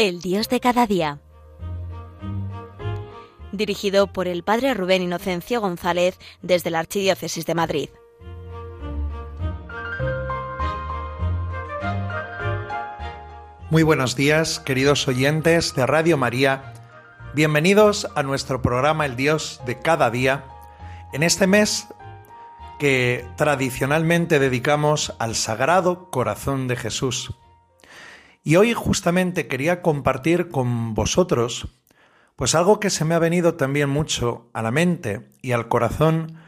El Dios de cada día. Dirigido por el Padre Rubén Inocencio González desde la Archidiócesis de Madrid. Muy buenos días, queridos oyentes de Radio María. Bienvenidos a nuestro programa El Dios de cada día. En este mes que tradicionalmente dedicamos al Sagrado Corazón de Jesús. Y hoy justamente quería compartir con vosotros pues algo que se me ha venido también mucho a la mente y al corazón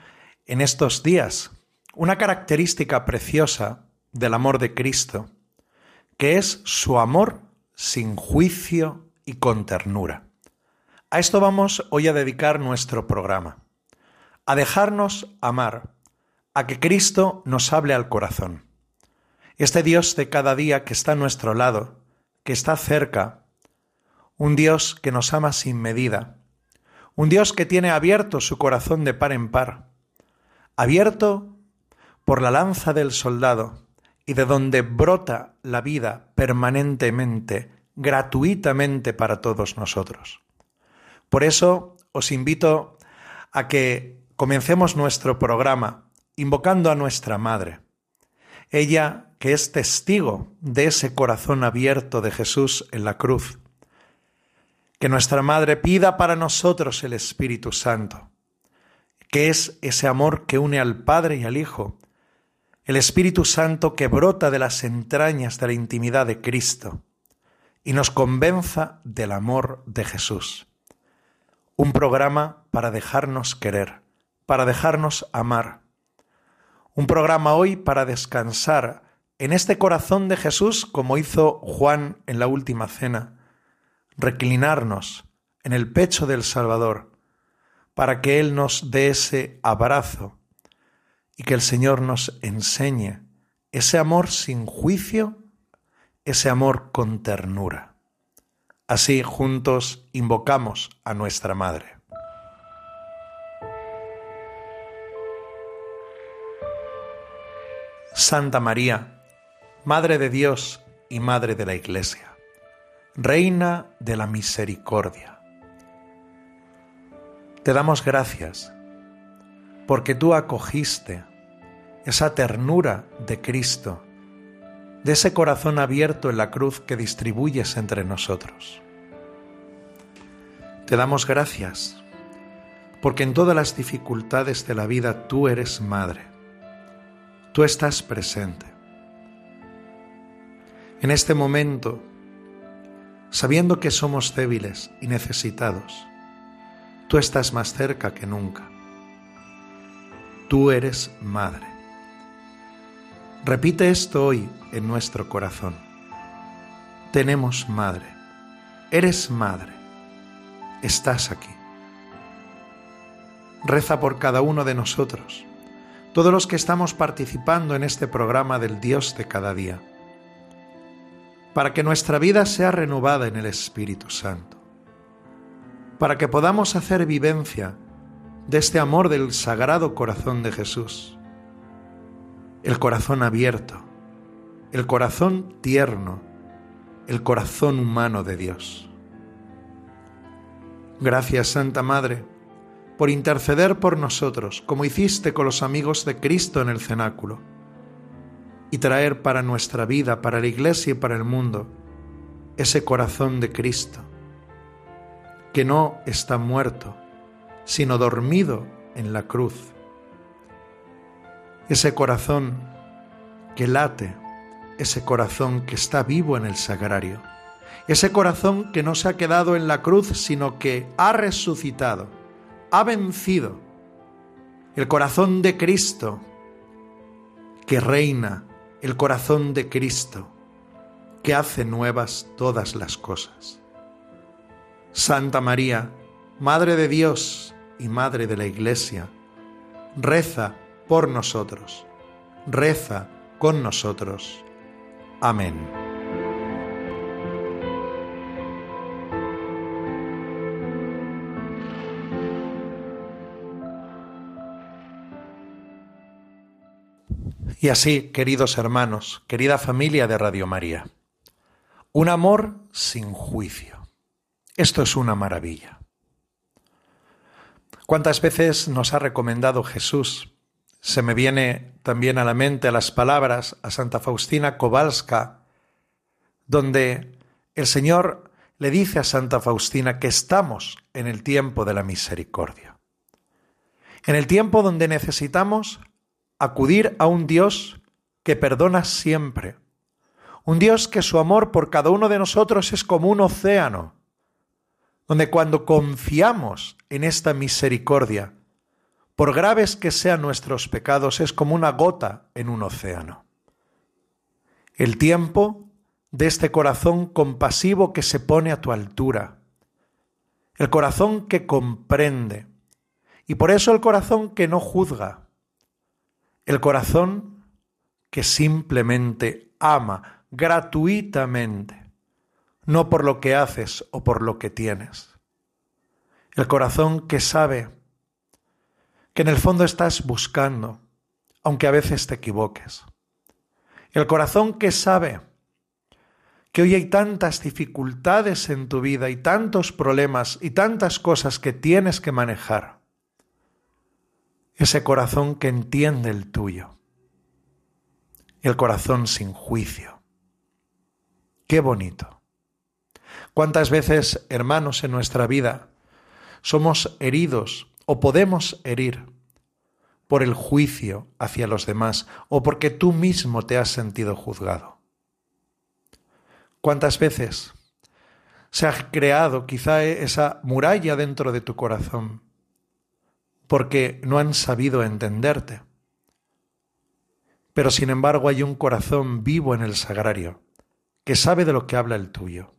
en estos días, una característica preciosa del amor de Cristo, que es su amor sin juicio y con ternura. A esto vamos hoy a dedicar nuestro programa, a dejarnos amar, a que Cristo nos hable al corazón. Este Dios de cada día que está a nuestro lado, que está cerca, un Dios que nos ama sin medida, un Dios que tiene abierto su corazón de par en par, abierto por la lanza del soldado y de donde brota la vida permanentemente, gratuitamente para todos nosotros. Por eso os invito a que comencemos nuestro programa invocando a nuestra Madre. Ella que es testigo de ese corazón abierto de Jesús en la cruz. Que nuestra Madre pida para nosotros el Espíritu Santo, que es ese amor que une al Padre y al Hijo, el Espíritu Santo que brota de las entrañas de la intimidad de Cristo y nos convenza del amor de Jesús. Un programa para dejarnos querer, para dejarnos amar, un programa hoy para descansar en este corazón de Jesús como hizo Juan en la última cena, reclinarnos en el pecho del Salvador para que Él nos dé ese abrazo y que el Señor nos enseñe ese amor sin juicio, ese amor con ternura. Así juntos invocamos a nuestra Madre. Santa María, Madre de Dios y Madre de la Iglesia, Reina de la Misericordia. Te damos gracias porque tú acogiste esa ternura de Cristo, de ese corazón abierto en la cruz que distribuyes entre nosotros. Te damos gracias porque en todas las dificultades de la vida tú eres madre tú estás presente. En este momento, sabiendo que somos débiles y necesitados, tú estás más cerca que nunca. Tú eres madre. Repite esto hoy en nuestro corazón. Tenemos madre. Eres madre. Estás aquí. Reza por cada uno de nosotros todos los que estamos participando en este programa del Dios de cada día, para que nuestra vida sea renovada en el Espíritu Santo, para que podamos hacer vivencia de este amor del sagrado corazón de Jesús, el corazón abierto, el corazón tierno, el corazón humano de Dios. Gracias, Santa Madre, por interceder por nosotros, como hiciste con los amigos de Cristo en el cenáculo, y traer para nuestra vida, para la Iglesia y para el mundo, ese corazón de Cristo, que no está muerto, sino dormido en la cruz. Ese corazón que late, ese corazón que está vivo en el sagrario, ese corazón que no se ha quedado en la cruz, sino que ha resucitado ha vencido. El corazón de Cristo que reina, el corazón de Cristo que hace nuevas todas las cosas. Santa María, Madre de Dios y Madre de la Iglesia, reza por nosotros, reza con nosotros. Amén. Y así, queridos hermanos, querida familia de Radio María, Un amor sin juicio. Esto es una maravilla. ¿Cuántas veces nos ha recomendado Jesús? Se me viene también a la mente las palabras a Santa Faustina Kowalska, donde el Señor le dice a Santa Faustina que estamos en el tiempo de la misericordia. En el tiempo donde necesitamos acudir a un Dios que perdona siempre, un Dios que su amor por cada uno de nosotros es como un océano, donde cuando confiamos en esta misericordia, por graves que sean nuestros pecados, es como una gota en un océano. El tiempo de este corazón compasivo que se pone a tu altura, el corazón que comprende, y por eso el corazón que no juzga, el corazón que simplemente ama gratuitamente, no por lo que haces o por lo que tienes. El corazón que sabe que en el fondo estás buscando, aunque a veces te equivoques. El corazón que sabe que hoy hay tantas dificultades en tu vida y tantos problemas y tantas cosas que tienes que manejar ese corazón que entiende el tuyo, el corazón sin juicio. Qué bonito. ¿Cuántas veces, hermanos, en nuestra vida somos heridos o podemos herir por el juicio hacia los demás o porque tú mismo te has sentido juzgado? ¿Cuántas veces se ha creado quizá esa muralla dentro de tu corazón porque no han sabido entenderte. Pero sin embargo hay un corazón vivo en el sagrario, que sabe de lo que habla el tuyo.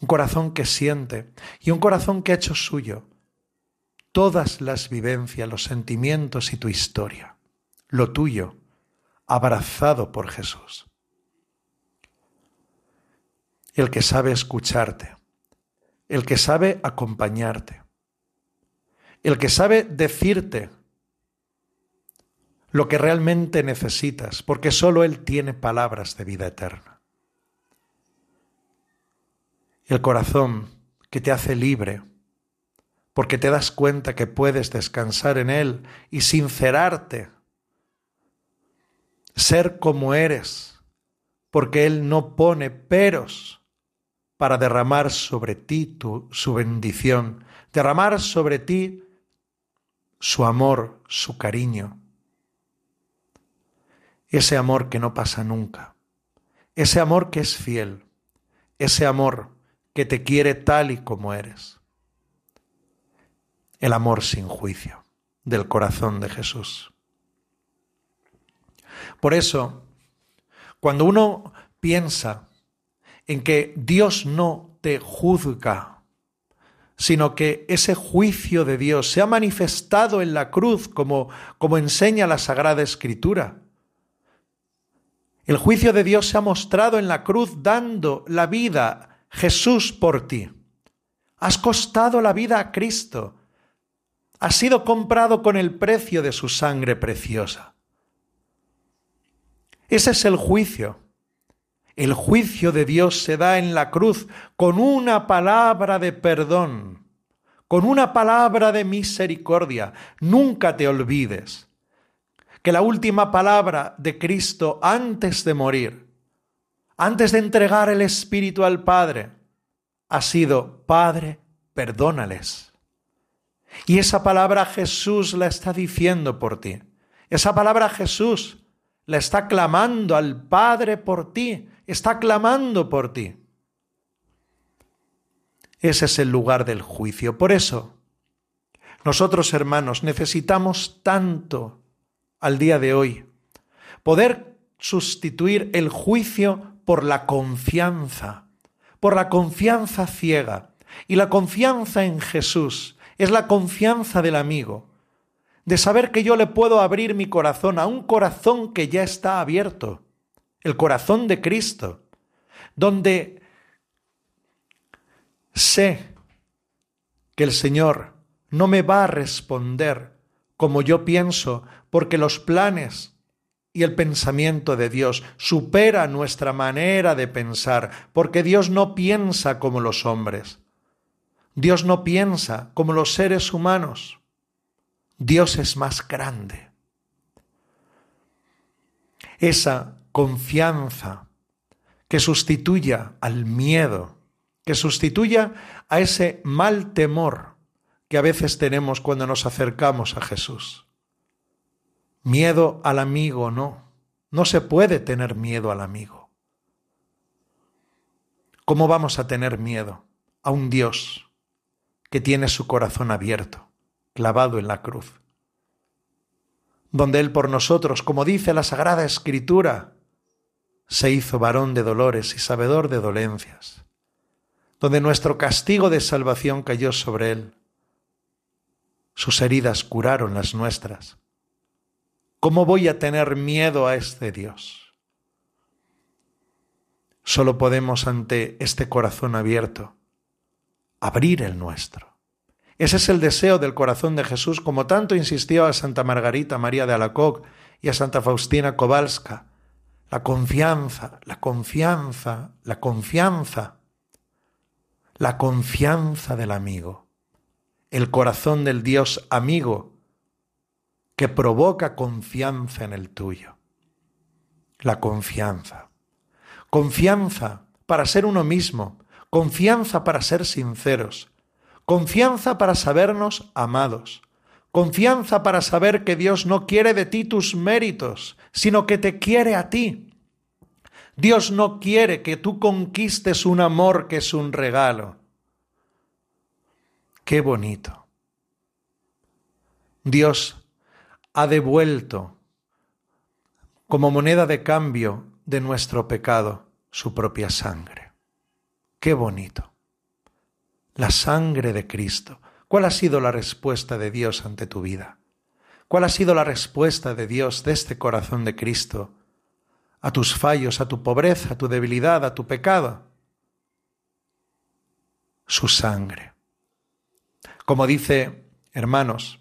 Un corazón que siente y un corazón que ha hecho suyo todas las vivencias, los sentimientos y tu historia, lo tuyo, abrazado por Jesús. El que sabe escucharte, el que sabe acompañarte, el que sabe decirte lo que realmente necesitas, porque solo Él tiene palabras de vida eterna. El corazón que te hace libre, porque te das cuenta que puedes descansar en Él y sincerarte, ser como eres, porque Él no pone peros para derramar sobre ti su bendición, derramar sobre ti su amor, su cariño. Ese amor que no pasa nunca. Ese amor que es fiel. Ese amor que te quiere tal y como eres. El amor sin juicio del corazón de Jesús. Por eso, cuando uno piensa en que Dios no te juzga sino que ese juicio de Dios se ha manifestado en la cruz como, como enseña la Sagrada Escritura. El juicio de Dios se ha mostrado en la cruz dando la vida Jesús por ti. Has costado la vida a Cristo. Has sido comprado con el precio de su sangre preciosa. Ese es el juicio. El juicio de Dios se da en la cruz con una palabra de perdón, con una palabra de misericordia. Nunca te olvides que la última palabra de Cristo antes de morir, antes de entregar el Espíritu al Padre, ha sido, Padre, perdónales. Y esa palabra Jesús la está diciendo por ti. Esa palabra Jesús la está clamando al Padre por ti está clamando por ti. Ese es el lugar del juicio. Por eso, nosotros hermanos necesitamos tanto al día de hoy poder sustituir el juicio por la confianza, por la confianza ciega. Y la confianza en Jesús es la confianza del amigo, de saber que yo le puedo abrir mi corazón a un corazón que ya está abierto el corazón de Cristo, donde sé que el Señor no me va a responder como yo pienso, porque los planes y el pensamiento de Dios supera nuestra manera de pensar, porque Dios no piensa como los hombres. Dios no piensa como los seres humanos. Dios es más grande. Esa confianza que sustituya al miedo, que sustituya a ese mal temor que a veces tenemos cuando nos acercamos a Jesús. Miedo al amigo, no. No se puede tener miedo al amigo. ¿Cómo vamos a tener miedo a un Dios que tiene su corazón abierto, clavado en la cruz? Donde Él por nosotros, como dice la Sagrada Escritura, se hizo varón de dolores y sabedor de dolencias, donde nuestro castigo de salvación cayó sobre Él. Sus heridas curaron las nuestras. ¿Cómo voy a tener miedo a este Dios? Solo podemos ante este corazón abierto abrir el nuestro. Ese es el deseo del corazón de Jesús, como tanto insistió a Santa Margarita María de Alacoc y a Santa Faustina Kowalska. La confianza, la confianza, la confianza, la confianza del amigo, el corazón del Dios amigo que provoca confianza en el tuyo. La confianza. Confianza para ser uno mismo, confianza para ser sinceros, confianza para sabernos amados, confianza para saber que Dios no quiere de ti tus méritos, sino que te quiere a ti. Dios no quiere que tú conquistes un amor que es un regalo. Qué bonito. Dios ha devuelto como moneda de cambio de nuestro pecado su propia sangre. Qué bonito. La sangre de Cristo. ¿Cuál ha sido la respuesta de Dios ante tu vida? ¿Cuál ha sido la respuesta de Dios de este corazón de Cristo a tus fallos, a tu pobreza, a tu debilidad, a tu pecado? Su sangre. Como dice, hermanos,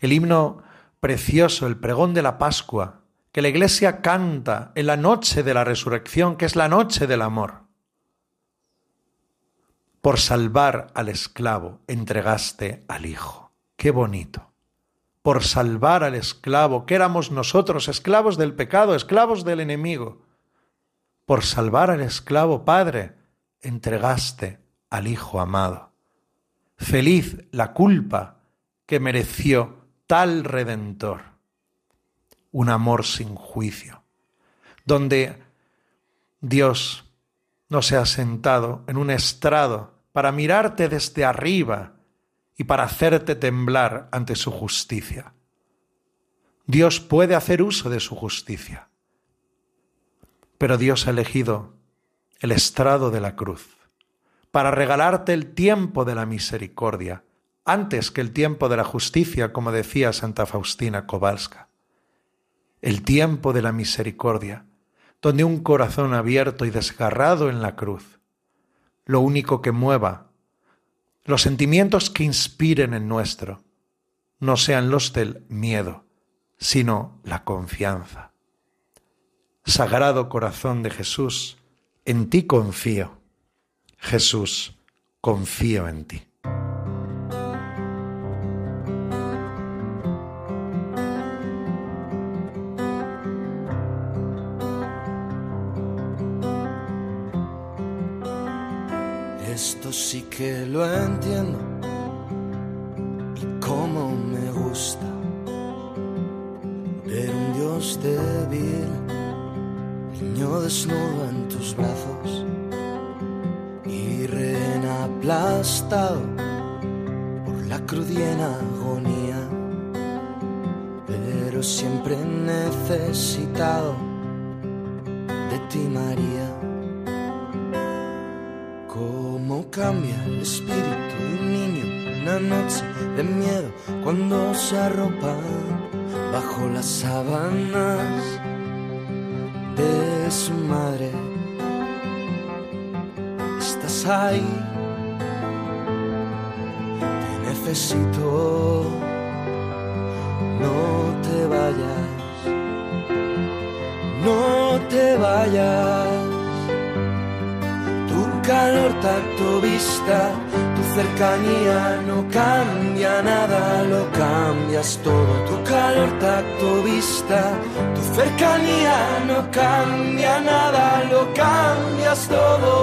el himno precioso, el pregón de la Pascua, que la Iglesia canta en la noche de la resurrección, que es la noche del amor. Por salvar al esclavo entregaste al Hijo. Qué bonito. Por salvar al esclavo, que éramos nosotros, esclavos del pecado, esclavos del enemigo. Por salvar al esclavo, Padre, entregaste al Hijo amado. Feliz la culpa que mereció tal redentor, un amor sin juicio, donde Dios no se ha sentado en un estrado para mirarte desde arriba y para hacerte temblar ante su justicia. Dios puede hacer uso de su justicia, pero Dios ha elegido el estrado de la cruz para regalarte el tiempo de la misericordia antes que el tiempo de la justicia, como decía Santa Faustina Kowalska. El tiempo de la misericordia, donde un corazón abierto y desgarrado en la cruz, lo único que mueva, los sentimientos que inspiren en nuestro, no sean los del miedo, sino la confianza. Sagrado corazón de Jesús, en ti confío. Jesús, confío en ti. Que lo entiendo y cómo me gusta ver un Dios débil, niño desnudo en tus brazos y rehén aplastado por la cruz agonía, pero siempre necesitado de ti, María cambia el espíritu de un niño una noche de miedo cuando se arropa bajo las sábanas de su madre. Estás ahí, te necesito, no te vayas, te vayas. Calor, tacto, vista, tu cercanía no cambia nada, lo cambias todo. Tu calor, tacto, vista, tu cercanía no cambia nada, lo cambias todo.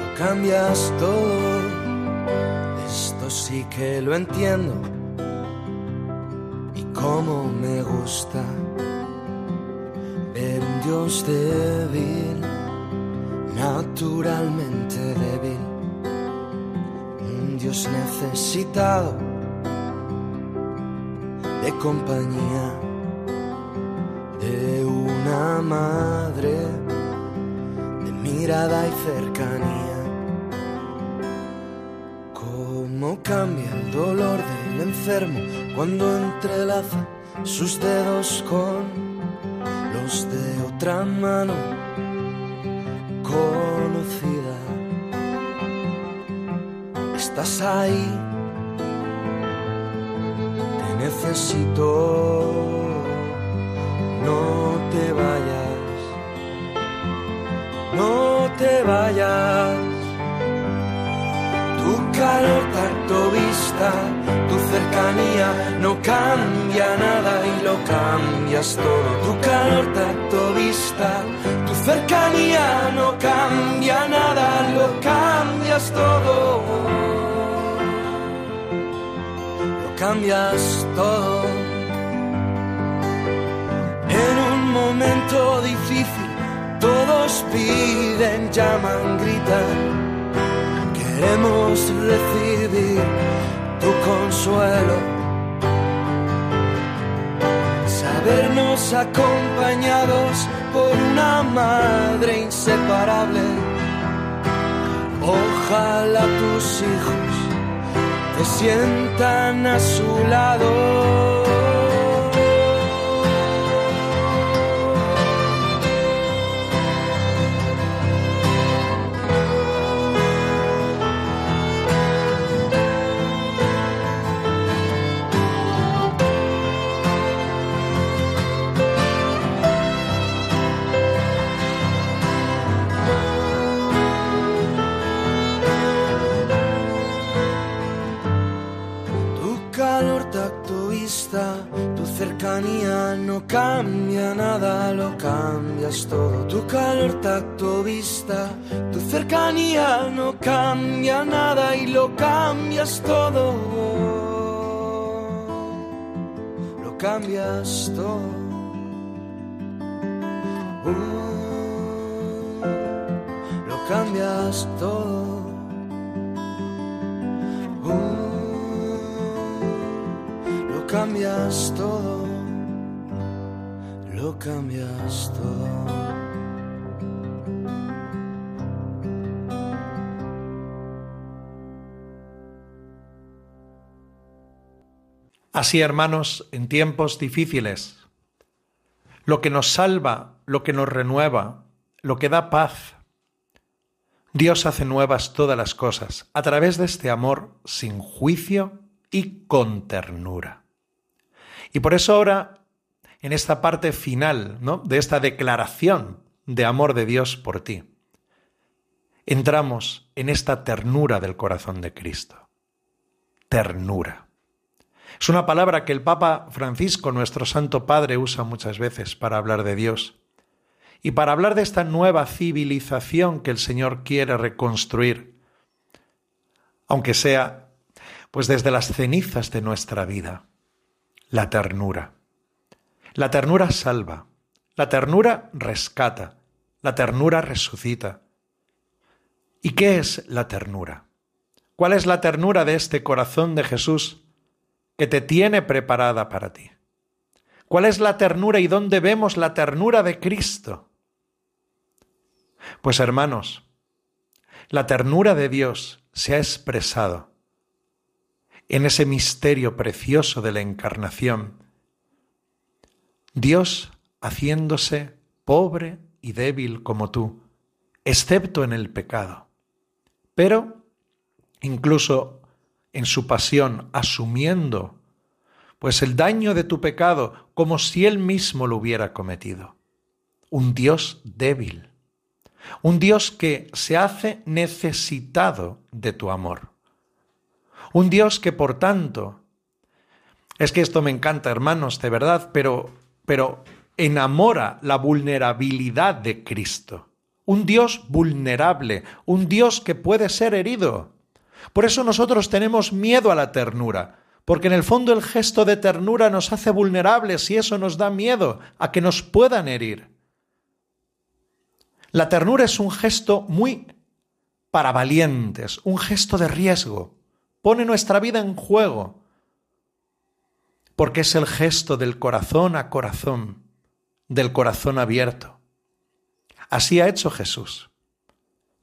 Lo cambias todo. Esto sí que lo entiendo cómo me gusta Dios débil, naturalmente débil, un Dios necesitado de compañía de una madre, de mirada y cercanía. Cómo cambia el dolor del enfermo cuando entrelaza sus dedos con otra mano conocida. Estás ahí, te necesito, no te vayas, no te vayas. Tu calor, tacto, vista cercanía no cambia nada y lo cambias todo. Tu calor, tacto, vista, tu cercanía no cambia nada, lo cambias todo. Lo cambias todo. En un momento difícil, todos piden, llaman, gritan. Queremos recibir tu Sabernos acompañados por una madre inseparable. Ojalá tus hijos te sientan a su lado. No cambia nada, lo cambias todo. Tu calor, tacto, vista, tu cercanía no cambia nada y lo cambias todo. Lo cambias todo. Uh, lo cambias todo. Uh, cambias todo cambias todo. Así, hermanos, en tiempos difíciles, lo que nos salva, lo que nos renueva, lo que da paz, Dios hace nuevas todas las cosas a través de este amor sin juicio y con ternura. Y por eso ahora en esta parte final ¿no? de esta declaración de amor de Dios por ti. Entramos en esta ternura del corazón de Cristo. Ternura. Es una palabra que el Papa Francisco, nuestro Santo Padre, usa muchas veces para hablar de Dios y para hablar de esta nueva civilización que el Señor quiere reconstruir, aunque sea pues desde las cenizas de nuestra vida, la ternura. La ternura salva, la ternura rescata, la ternura resucita. ¿Y qué es la ternura? ¿Cuál es la ternura de este corazón de Jesús que te tiene preparada para ti? ¿Cuál es la ternura y dónde vemos la ternura de Cristo? Pues hermanos, la ternura de Dios se ha expresado en ese misterio precioso de la encarnación Dios haciéndose pobre y débil como tú, excepto en el pecado. Pero, incluso en su pasión, asumiendo pues el daño de tu pecado como si él mismo lo hubiera cometido. Un Dios débil, un Dios que se hace necesitado de tu amor. Un Dios que por tanto, es que esto me encanta, hermanos, de verdad, pero, pero enamora la vulnerabilidad de Cristo. Un Dios vulnerable, un Dios que puede ser herido. Por eso nosotros tenemos miedo a la ternura, porque en el fondo el gesto de ternura nos hace vulnerables y eso nos da miedo a que nos puedan herir. La ternura es un gesto muy para valientes, un gesto de riesgo. Pone nuestra vida en juego, porque es el gesto del corazón a corazón, del corazón abierto. Así ha hecho Jesús.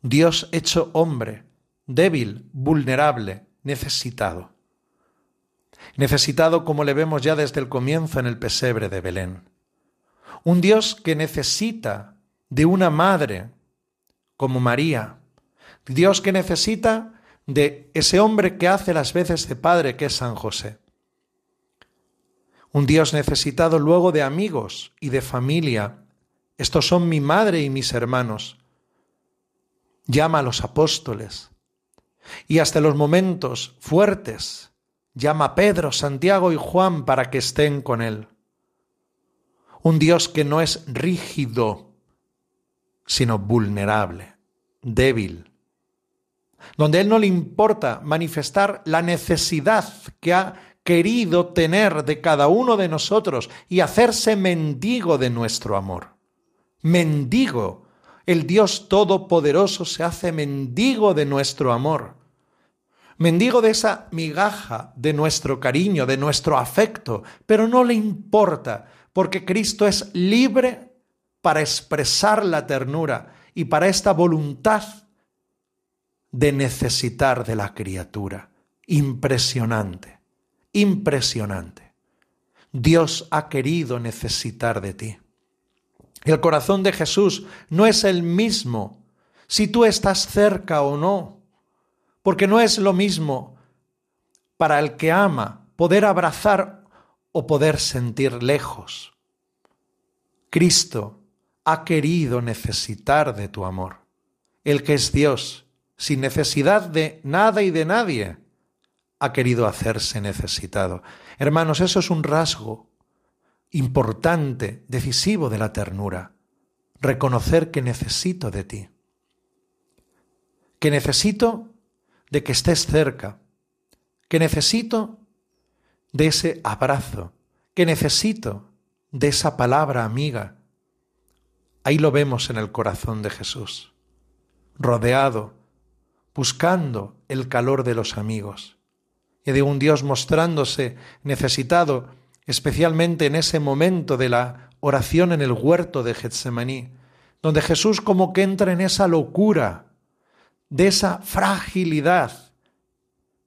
Dios hecho hombre, débil, vulnerable, necesitado. Necesitado como le vemos ya desde el comienzo en el pesebre de Belén. Un Dios que necesita de una madre como María. Dios que necesita de ese hombre que hace las veces de padre que es San José. Un Dios necesitado luego de amigos y de familia. Estos son mi madre y mis hermanos. Llama a los apóstoles. Y hasta los momentos fuertes llama a Pedro, Santiago y Juan para que estén con él. Un Dios que no es rígido, sino vulnerable, débil, donde Él no le importa manifestar la necesidad que ha querido tener de cada uno de nosotros y hacerse mendigo de nuestro amor. Mendigo. El Dios Todopoderoso se hace mendigo de nuestro amor. Mendigo de esa migaja de nuestro cariño, de nuestro afecto, pero no le importa, porque Cristo es libre para expresar la ternura y para esta voluntad de necesitar de la criatura. Impresionante, impresionante. Dios ha querido necesitar de ti. El corazón de Jesús no es el mismo si tú estás cerca o no, porque no es lo mismo para el que ama poder abrazar o poder sentir lejos. Cristo ha querido necesitar de tu amor. El que es Dios, sin necesidad de nada y de nadie, ha querido hacerse necesitado. Hermanos, eso es un rasgo importante, decisivo de la ternura. Reconocer que necesito de ti. Que necesito de que estés cerca. Que necesito de ese abrazo. Que necesito de esa palabra amiga Ahí lo vemos en el corazón de Jesús, rodeado, buscando el calor de los amigos. Y de un Dios mostrándose necesitado, especialmente en ese momento de la oración en el huerto de Getsemaní, donde Jesús como que entra en esa locura, de esa fragilidad,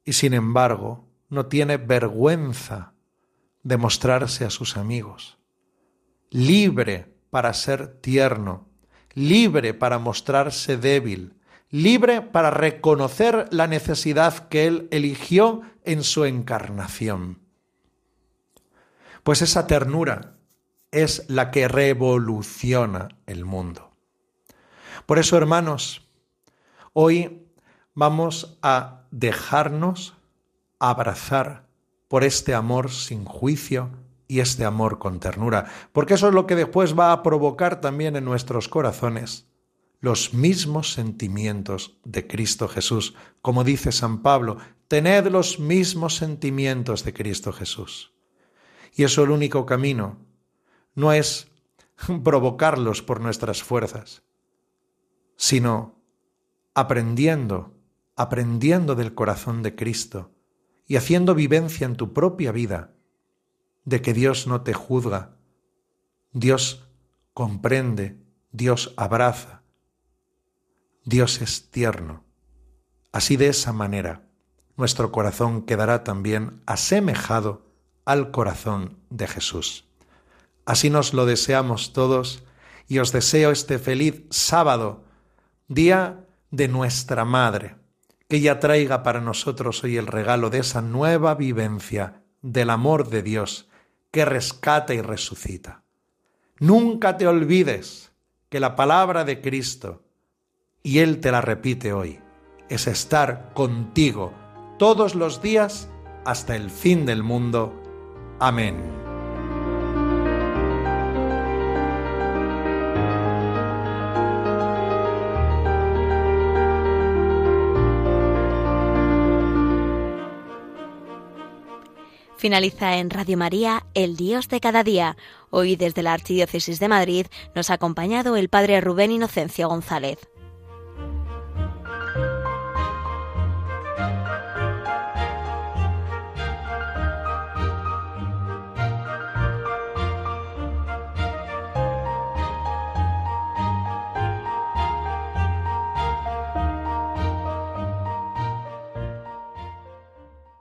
y sin embargo no tiene vergüenza de mostrarse a sus amigos, libre para ser tierno, libre para mostrarse débil, libre para reconocer la necesidad que Él eligió en su encarnación. Pues esa ternura es la que revoluciona el mundo. Por eso, hermanos, hoy vamos a dejarnos abrazar por este amor sin juicio y este amor con ternura, porque eso es lo que después va a provocar también en nuestros corazones los mismos sentimientos de Cristo Jesús. Como dice San Pablo, tened los mismos sentimientos de Cristo Jesús. Y eso el único camino no es provocarlos por nuestras fuerzas, sino aprendiendo, aprendiendo del corazón de Cristo y haciendo vivencia en tu propia vida de que Dios no te juzga, Dios comprende, Dios abraza, Dios es tierno. Así de esa manera nuestro corazón quedará también asemejado al corazón de Jesús. Así nos lo deseamos todos y os deseo este feliz sábado, día de nuestra Madre, que ella traiga para nosotros hoy el regalo de esa nueva vivencia del amor de Dios que rescata y resucita. Nunca te olvides que la palabra de Cristo, y Él te la repite hoy, es estar contigo todos los días hasta el fin del mundo. Amén. Finaliza en Radio María, El Dios de cada día. Hoy desde la Archidiócesis de Madrid nos ha acompañado el Padre Rubén Inocencio González.